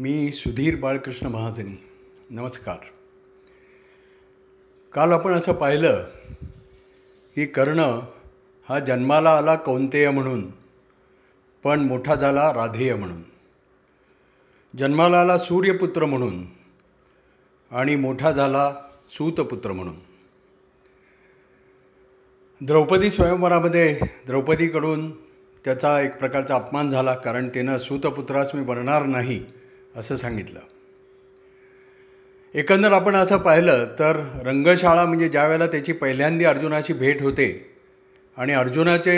मी सुधीर बाळकृष्ण महाजनी. नमस्कार. काल आपण असं पाहिलं की कर्ण हा जन्माला आला कौंतेय म्हणून पण मोठा झाला राधेय म्हणून. जन्माला आला सूर्यपुत्र म्हणून आणि मोठा झाला सूतपुत्र म्हणून. द्रौपदी स्वयंवरामध्ये द्रौपदीकडून त्याचा एक प्रकारचा अपमान झाला कारण तिनं सूतपुत्रास मी बनणार नाही. असं सांगितलं. एकंदर आपण असं पाहिलं तर रंगशाळा म्हणजे ज्या वेळेला त्याची पहिल्यांदी अर्जुनाची भेट होते आणि अर्जुनाचे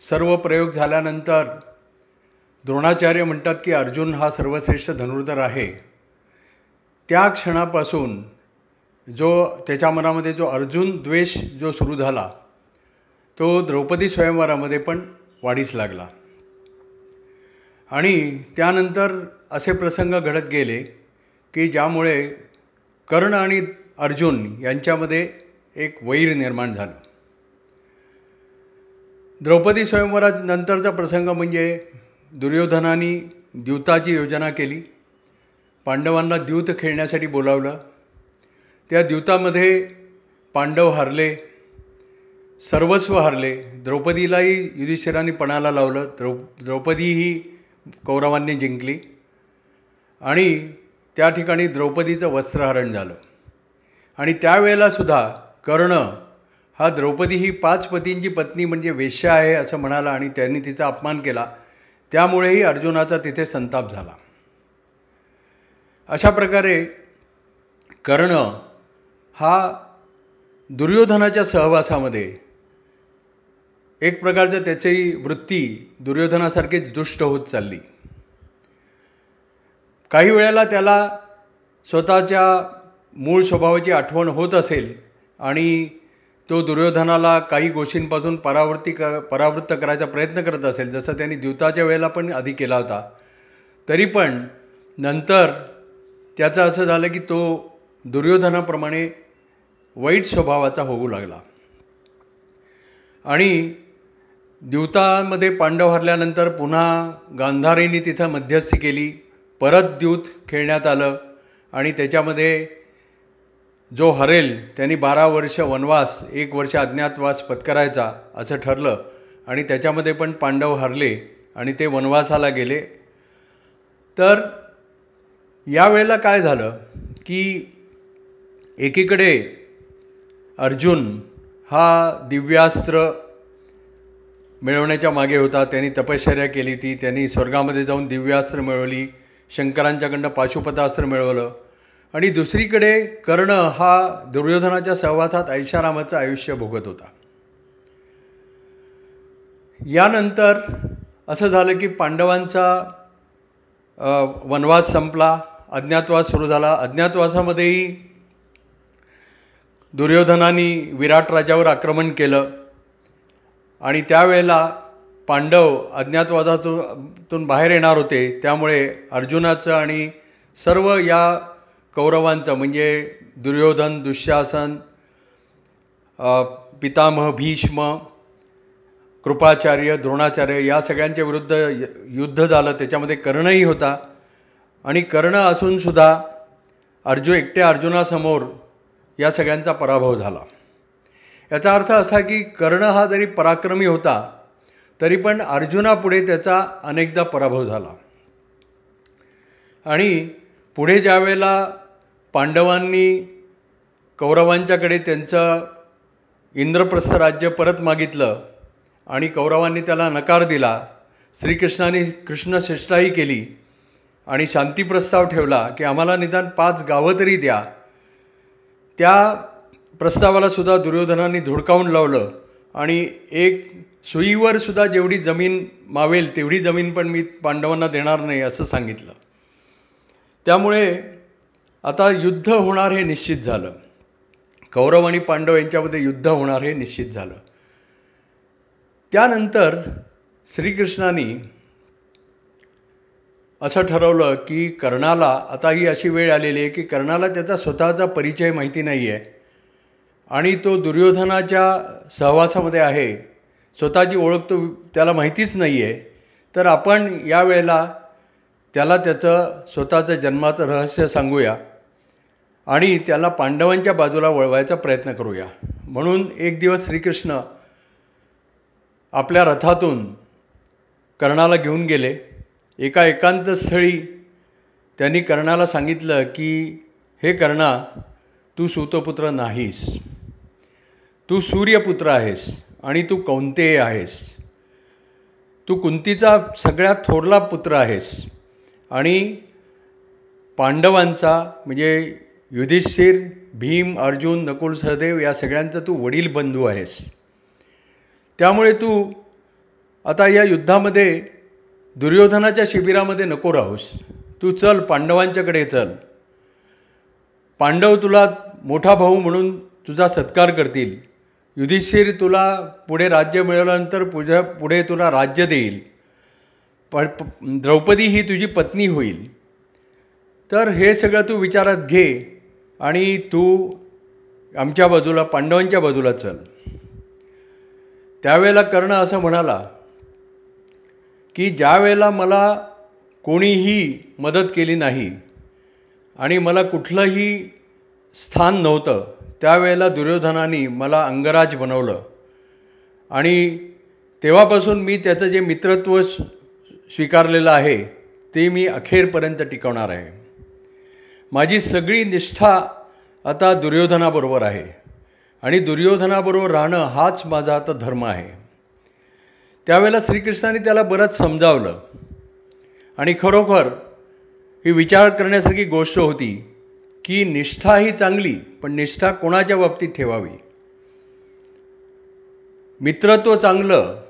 सर्व प्रयोग झाल्यानंतर द्रोणाचार्य म्हणतात की अर्जुन हा सर्वश्रेष्ठ धनुर्धर आहे. त्या क्षणापासून जो त्याच्या मनामध्ये जो अर्जुन द्वेष जो सुरू झाला तो द्रौपदी स्वयंवरामध्ये पण वाढीस लागला. आणि त्यानंतर असे प्रसंग घडत गेले की ज्यामुळे कर्ण आणि अर्जुन यांच्यामध्ये एक वैर निर्माण झालं. द्रौपदी स्वयंवराज नंतरचा प्रसंग म्हणजे दुर्योधनाने द्यूताची योजना केली. पांडवांना द्यूत खेळण्यासाठी बोलावलं. त्या द्यूतामध्ये पांडव हरले सर्वस्व हरले. द्रौपदीलाही युधिष्ठिरांनी पणाला लावलं. द्रौ द्रौपदीही कौरवांनी जिंकली. आणि त्या ठिकाणी द्रौपदीचं वस्त्रहरण झालं. आणि त्यावेळेला सुद्धा कर्ण हा द्रौपदी ही पाच पतींची पत्नी म्हणजे वेश्या आहे असं म्हणाला आणि त्यांनी तिचा अपमान केला. त्यामुळेही अर्जुनाचा तिथे संताप झाला. अशा प्रकारे कर्ण हा दुर्योधनाच्या सहवासामध्ये एक प्रकारचं त्याची वृत्ती दुर्योधनासारखीच दुष्ट होत चालली. काही वेळेला त्याला स्वतःच्या मूळ स्वभावाची आठवण होत असेल आणि तो दुर्योधनाला काही गोष्टींपासून परावृत्ती क परावृत्त करायचा प्रयत्न करत असेल जसं त्यांनी द्यूताच्या वेळेला पण आधी केला होता. तरी पण नंतर त्याचं असं झालं की तो दुर्योधनाप्रमाणे वाईट स्वभावाचा होऊ लागला. आणि द्यूतामध्ये पांडव हरल्यानंतर पुन्हा गांधारींनी तिथं मध्यस्थी केली. परत द्यूत खेळण्यात आलं आणि त्याच्यामध्ये जो हरेल त्यांनी बारा वर्ष वनवास एक वर्ष अज्ञातवास पत्करायचा असं ठरलं. आणि त्याच्यामध्ये पण पांडव हरले आणि ते वनवासाला गेले. तर यावेळेला काय झालं की एकीकडे अर्जुन हा दिव्यास्त्र मिळवण्याच्या मागे होता. त्यांनी तपश्चर्या केली ती त्यांनी स्वर्गामध्ये जाऊन दिव्यास्त्र मिळवली. शंकरांच्याकडनं पाशुपतास्त्र मिळवलं. आणि दुसरीकडे कर्ण हा दुर्योधनाच्या सहवासात ऐशारामाचं आयुष्य भोगत होता. यानंतर असं झालं की पांडवांचा वनवास संपला अज्ञातवास सुरू झाला. अज्ञातवासामध्येही दुर्योधनानी विराट राजावर आक्रमण केलं. आणि त्यावेळेला पांडव अज्ञातवादातून बाहेर येणार होते त्यामुळे अर्जुनाचं आणि सर्व या कौरवांचं म्हणजे दुर्योधन दुःशासन पितामह भीष्म कृपाचार्य द्रोणाचार्य या सगळ्यांच्या विरुद्ध युद्ध झालं त्याच्यामध्ये कर्णही होता. आणि कर्ण असूनसुद्धा अर्जुन एकट्या अर्जुनासमोर या सगळ्यांचा पराभव झाला. याचा अर्थ असा की कर्ण हा जरी पराक्रमी होता तरी पण अर्जुनापुढे त्याचा अनेकदा पराभव झाला. आणि पुढे ज्या वेळेला पांडवांनी कौरवांच्याकडे त्यांचं इंद्रप्रस्थ राज्य परत मागितलं आणि कौरवांनी त्याला नकार दिला श्रीकृष्णाने कृष्णश्रेष्ठाही केली आणि शांती प्रस्ताव ठेवला की आम्हाला निदान पाच गावं तरी द्या. त्या प्रस्तावाला सुद्धा दुर्योधनाने धुडकावून लावलं. आणि एक सुईवर सुद्धा जेवढी जमीन मावेल तेवढी जमीन पण मी पांडवांना देणार नाही असं सांगितलं. त्यामुळे आता युद्ध होणार हे निश्चित झालं. कौरव आणि पांडव यांच्यामध्ये युद्ध होणार हे निश्चित झालं. त्यानंतर श्रीकृष्णानी असं ठरवलं की कर्णाला आता ही अशी वेळ आलेली आहे की कर्णाला त्याचा स्वतःचा परिचय माहिती नाही आहे आणि तो दुर्योधनाच्या सहवासामध्ये आहे. स्वतःची ओळख तो त्याला माहितीच नाही आहे तर आपण यावेळेला त्याला त्याचं स्वतःचं जन्माचं रहस्य सांगूया आणि त्याला पांडवांच्या बाजूला वळवायचा प्रयत्न करूया. म्हणून एक दिवस श्रीकृष्ण आपल्या रथातून कर्णाला घेऊन गेले. एका एकांत स्थळी त्यांनी कर्णाला सांगितलं की हे कर्णा तू सुतपुत्र नाहीस. तू सूर्यपुत्र आहेस आणि तू कौंतेय आहेस. तू कुंतीचा सगळ्यात थोरला पुत्र आहेस. आणि पांडवांचा म्हणजे युधिष्ठिर भीम अर्जुन नकुल सहदेव या सगळ्यांचा तू वडील बंधू आहेस. त्यामुळे तू आता या युद्धामध्ये दुर्योधनाच्या शिबिरामध्ये नको राहूस. तू चल पांडवांच्याकडे चल. पांडव तुला मोठा भाऊ म्हणून तुझा सत्कार करतील. युधिष्ठिर तुला पुढे राज्य मिळवल्यानंतर पुढे पुढे तुला राज्य देईल. पण द्रौपदी ही तुझी पत्नी होईल. तर हे सगळं तू विचारात घे आणि तू आमच्या बाजूला पांडवांच्या बाजूला चल. त्यावेळेला कर्ण असं म्हणाला की ज्या वेळेला मला कोणीही मदत केली नाही आणि मला कुठलंही स्थान नव्हतं त्यावेळेला दुर्योधनाने मला अंगराज बनवलं. आणि तेव्हापासून मी त्याचं जे मित्रत्व स्वीकारलेलं आहे ते मी अखेरपर्यंत टिकवणार आहे. माझी सगळी निष्ठा आता दुर्योधनाबरोबर आहे. आणि दुर्योधनाबरोबर राहणं हाच माझा आता धर्म आहे. त्यावेळेला श्रीकृष्णाने त्याला बरंच समजावलं. आणि खरोखर ही विचार करण्यासारखी गोष्ट होती की निष्ठा ही चांगली पण निष्ठा कोणाच्या बाबतीत ठेवावी? मित्रत्व चांगलं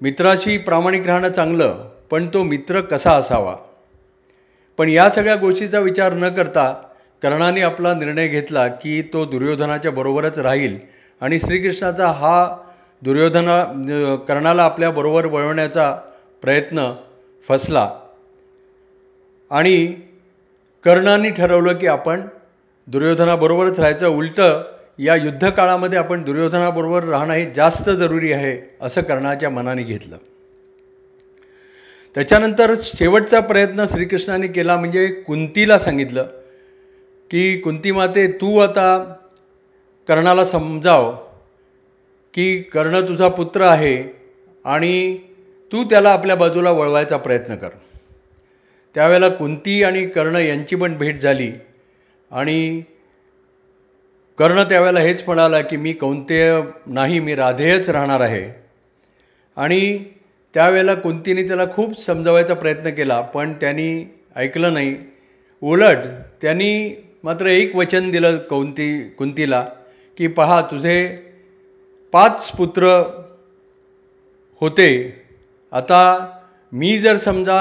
मित्राशी प्रामाणिक राहणं चांगलं पण तो मित्र कसा असावा? पण या सगळ्या गोष्टीचा विचार न करता कर्णाने आपला निर्णय घेतला की तो दुर्योधनाच्या बरोबरच राहील आणि श्रीकृष्णाचा हा दुर्योधना कर्णाला आपल्याबरोबर वळवण्याचा प्रयत्न फसला. आणि कर्णाने ठरवलं की आपण दुर्योधनाबरोबरच राहायचं. उलटं या युद्धकाळामध्ये आपण दुर्योधनाबरोबर राहणं हे जास्त जरुरी आहे असं कर्णाच्या मनाने घेतलं. त्याच्यानंतर शेवटचा प्रयत्न श्रीकृष्णाने केला म्हणजे कुंतीला सांगितलं की कुंती माते तू आता कर्णाला समजाव की कर्ण तुझा पुत्र आहे आणि तू त्याला आपल्या बाजूला वळवायचा प्रयत्न कर. त्यावेळेला कुंती आणि कर्ण यांची पण भेट झाली. आणि कर्ण त्यावेळेला हेच म्हणाला की मी कौंतेय नाही मी राधेयच राहणार आहे. आणि त्यावेळेला कुंतीने त्याला खूप समजावायचा प्रयत्न केला पण त्यांनी ऐकलं नाही. उलट त्यांनी मात्र एक वचन दिलं कौंती कुंतीला की पहा तुझे पाच पुत्र होते. आता मी जर समजा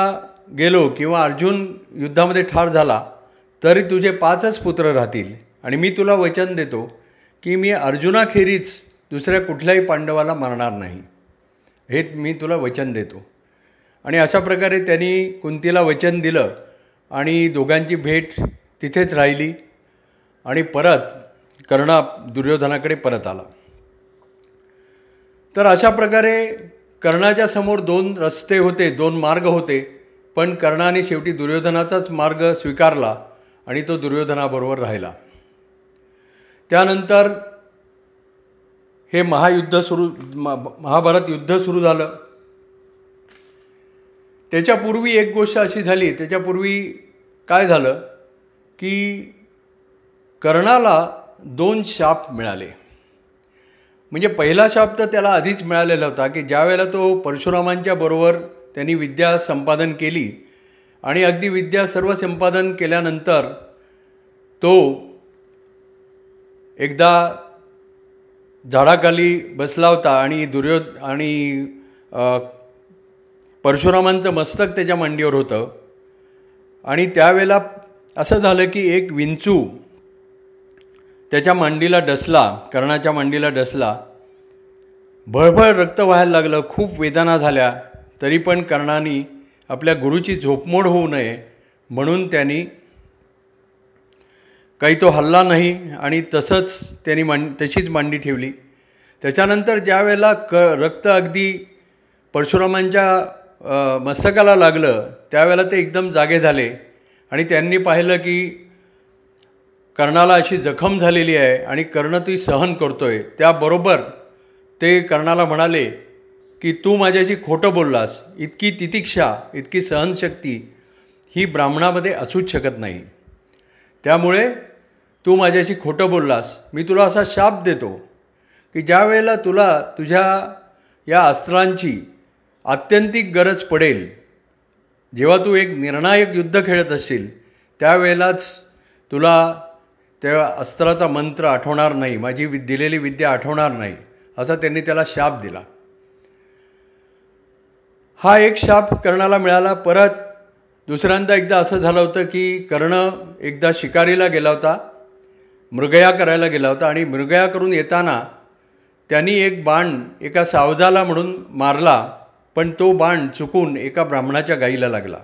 गेलो किंवा अर्जुन युद्धामध्ये ठार झाला तरी तुझे पाचच पुत्र राहतील आणि मी तुला वचन देतो की मी अर्जुनाखेरीज दुसऱ्या कुठल्याही पांडवाला मारणार नाही. हे मी तुला वचन देतो. आणि अशा प्रकारे त्यांनी कुंतीला वचन दिलं आणि दोघांची भेट तिथेच राहिली आणि परत कर्ण दुर्योधनाकडे परत आला. तर अशा प्रकारे कर्णाच्या समोर दोन रस्ते होते दोन मार्ग होते. पण कर्णाने शेवटी दुर्योधनाचाच मार्ग स्वीकारला आणि तो दुर्योधनाबरोबर राहिला. त्यानंतर हे महायुद्ध सुरू महाभारत युद्ध सुरू झालं. त्याच्यापूर्वी एक गोष्ट अशी झाली त्याच्यापूर्वी काय झालं की कर्णाला दोन शाप मिळाले. म्हणजे पहिला शाप तर त्याला आधीच मिळालेला होता की ज्या वेळेला तो परशुरामांच्या बरोबर त्यांनी विद्या संपादन केली. आणि अगदी विद्या सर्व संपादन केल्यानंतर तो एकदा झाडाखाली बसला होता आणि दुर्यो आणि परशुरामांचं मस्तक त्याच्या मांडीवर होतं. आणि त्यावेळेला असं झालं की एक विंचू त्याच्या मांडीला डसला कर्णाच्या मांडीला डसला. भळभळ रक्त व्हायला लागलं खूप वेदना झाल्या. तरी पण कर्णाने आपल्या गुरुची झोपमोड होऊ नये म्हणून त्यांनी काही तो हल्ला नाही आणि तसंच त्यांनी मांड तशीच मांडी ठेवली. त्याच्यानंतर ज्या वेळेला क रक्त अगदी परशुरामांच्या मस्तकाला लागलं त्यावेळेला ते एकदम जागे झाले आणि त्यांनी पाहिलं की कर्णाला अशी जखम झालेली आहे आणि कर्ण ती सहन करतोय. त्याबरोबर ते कर्णाला म्हणाले की तू माझ्याशी खोटं बोललास इतकी तितिक्षा इतकी सहनशक्ती ही ब्राह्मणामध्ये असूच शकत नाही. त्यामुळे तू माझ्याशी खोटं बोललास मी तुला असा शाप देतो की ज्या वेळेला तुला तुझ्या या अस्त्रांची आत्यंतिक गरज पडेल जेव्हा तू एक निर्णायक युद्ध खेळत असशील त्यावेळेलाच तुला त्या अस्त्राचा मंत्र आठवणार नाही माझी दिलेली विद्या आठवणार नाही असा त्यांनी त्याला शाप दिला. हा एक शाप कर्णाला मिळाला. परत दुसऱ्यांदा एकदा असं झालं होतं की कर्ण एकदा शिकारीला गेला होता मृगया करायला गेला होता आणि मृगया करून येताना त्यांनी एक बाण एका सावजाला म्हणून मारला पण तो बाण चुकून एका ब्राह्मणाच्या गाईला लागला.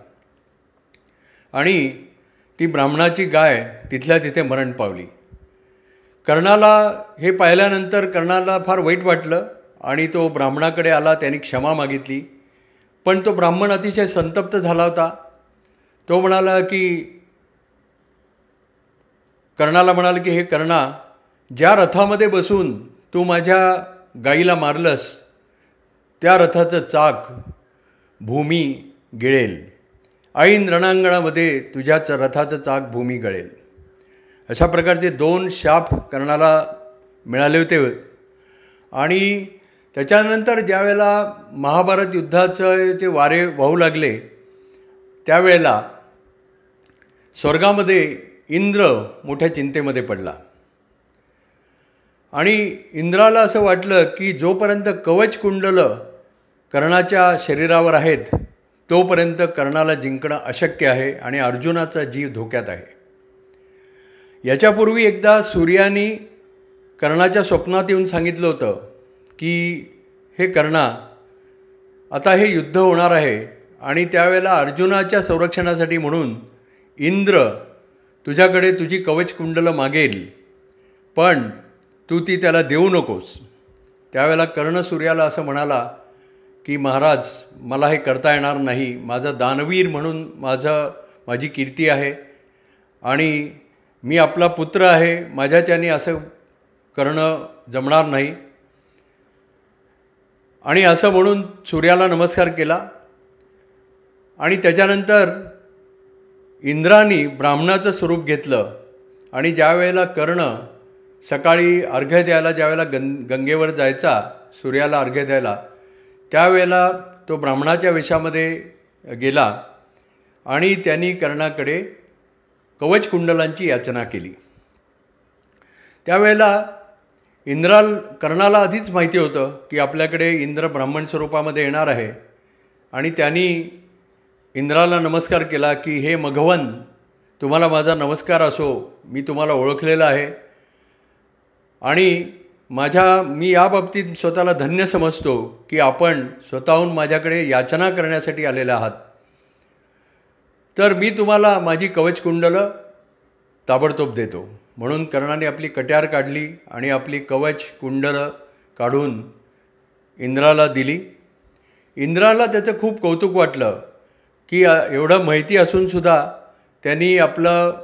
आणि ती ब्राह्मणाची गाय तिथल्या तिथे मरण पावली. कर्णाला हे पाहिल्यानंतर कर्णाला फार वाईट वाटलं आणि तो ब्राह्मणाकडे आला त्याने क्षमा मागितली. पण तो ब्राह्मण अतिशय संतप्त झाला होता. तो म्हणाला की कर्णाला म्हणाला की हे कर्णा ज्या रथामध्ये बसून तू माझ्या गाईला मारलंस त्या रथाचं चाक भूमी गिळेल. ऐन रणांगणामध्ये तुझ्याच रथाचं चाक भूमी गळेल. अशा प्रकारचे दोन शाप कर्णाला मिळाले होते. आणि त्याच्यानंतर ज्यावेळेला महाभारत युद्धाचं जे वारे वाहू लागले त्यावेळेला स्वर्गामध्ये इंद्र मोठ्या चिंतेमध्ये पडला. आणि इंद्राला असं वाटलं की जोपर्यंत कवच कुंडलं कर्णाच्या शरीरावर आहेत तोपर्यंत कर्णाला जिंकणं अशक्य आहे आणि अर्जुनाचा जीव धोक्यात आहे. याच्यापूर्वी एकदा सूर्यानी कर्णाच्या स्वप्नात येऊन सांगितलं होतं की हे कर्णा आता हे युद्ध होणार आहे आणि त्यावेळेला अर्जुनाच्या संरक्षणासाठी म्हणून इंद्र तुझ्याकडे तुझी कवच कुंडलं मागेल पण तू ती त्याला देऊ नकोस. त्यावेळेला कर्ण सूर्याला असं म्हणाला की महाराज मला हे करता येणार नाही. माझं दानवीर म्हणून माझं माझी कीर्ती आहे आणि मी आपला पुत्र आहे. माझ्याच्याने असं करणं जमणार नाही. आणि असं म्हणून सूर्याला नमस्कार केला. आणि त्याच्यानंतर इंद्रानी ब्राह्मणाचं स्वरूप घेतलं. आणि ज्या वेळेला कर्ण सकाळी अर्घ्य द्यायला ज्यावेळेला गं गंगेवर जायचा सूर्याला अर्घ्य द्यायला त्यावेळेला तो ब्राह्मणाच्या वेशामध्ये गेला. आणि त्यांनी कर्णाकडे कवच कुंडलांची याचना केली. त्यावेळेला इंद्राल कर्णाला आधीच माहिती होतं की आपल्याकडे इंद्र ब्राह्मण स्वरूपामध्ये येणार आहे. आणि त्यांनी इंद्राला नमस्कार केला की हे मघवन तुम्हाला माझा नमस्कार असो. मी तुम्हाला ओळखलेलं आहे. आणि माझ्या मी या बाबतीत स्वतःला धन्य समजतो की आपण स्वतःहून माझ्याकडे याचना करण्यासाठी आलेले आहात. तर मी तुम्हाला माझी कवच कुंडलं ताबडतोब देतो. म्हणून कर्णाने आपली कट्यार काढली आणि आपली कवच कुंडलं काढून इंद्राला दिली. इंद्राला त्याचं खूप कौतुक वाटलं की एवढं माहिती असूनसुद्धा त्यांनी आपलं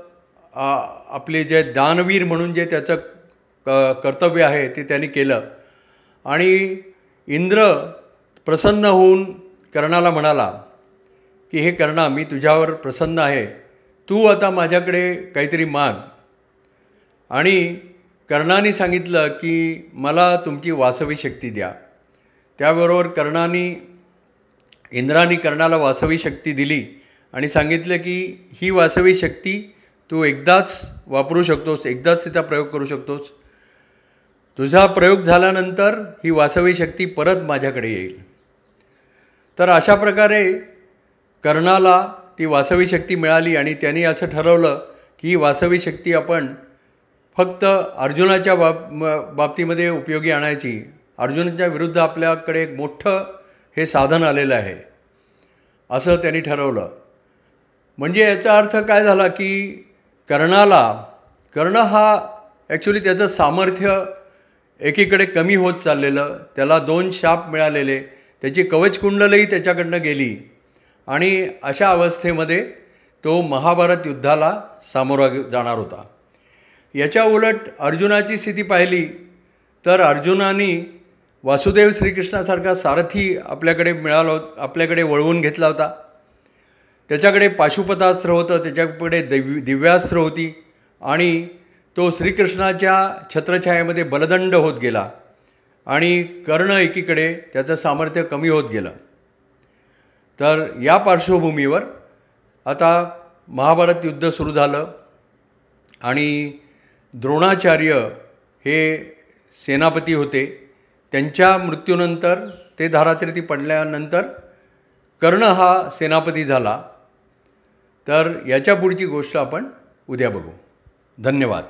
आपले जे दानवीर म्हणून जे त्याचं क कर्तव्य आहे ते त्यांनी केलं. आणि इंद्र प्रसन्न होऊन कर्णाला म्हणाला की हे कर्णा मी तुझ्यावर प्रसन्न आहे. तू आता माझ्याकडे काहीतरी माग. आणि कर्णाने सांगितलं की मला तुमची वासवी शक्ती द्या. त्याबरोबर कर्णाने इंद्राने कर्णाला वासवी शक्ती दिली आणि सांगितलं की ही वासवी शक्ती तू एकदाच वापरू शकतोस एकदाच तिचा प्रयोग करू शकतोस. तुझा प्रयोग झाल्यानंतर ही वासवी शक्ती परत माझ्याकडे येईल. तर अशा प्रकारे कर्णाला ती वासवी शक्ती मिळाली आणि त्यांनी असं ठरवलं की ही वासवी शक्ती आपण फक्त अर्जुनाच्या बाब बाबतीमध्ये उपयोगी आणायची. अर्जुनाच्या विरुद्ध आपल्याकडे एक मोठं हे साधन आलेलं आहे. असं त्यांनी ठरवलं. म्हणजे याचा अर्थ काय झाला की कर्णाला कर्ण हा ॲक्च्युली त्याचं सामर्थ्य एकीकडे कमी होत चाललेलं त्याला दोन शाप मिळालेले त्याची कवचकुंडलही त्याच्याकडनं गेली. आणि अशा अवस्थेमध्ये तो महाभारत युद्धाला सामोरा जाणार होता. याच्या उलट अर्जुनाची स्थिती पाहिली तर अर्जुनाने वासुदेव श्रीकृष्णासारखा सारथी आपल्याकडे मिळाला आपल्याकडे वळवून घेतला होता. त्याच्याकडे पाशुपतास्त्र होतं त्याच्याकडे दिव दिव्यास्त्र होती आणि तो श्रीकृष्णाच्या छत्रछायेमध्ये बलदंड होत गेला आणि कर्ण एकीकडे त्याचं सामर्थ्य कमी होत गेलं. तर या पार्श्वभूमीवर आता महाभारत युद्ध सुरू झालं आणि द्रोणाचार्य हे सेनापती होते. त्यांच्या मृत्यूनंतर ते धारातीर्थी पडल्यानंतर कर्ण हा सेनापती झाला. तर याच्या पुढची गोष्ट आपण उद्या बघू. धन्यवाद.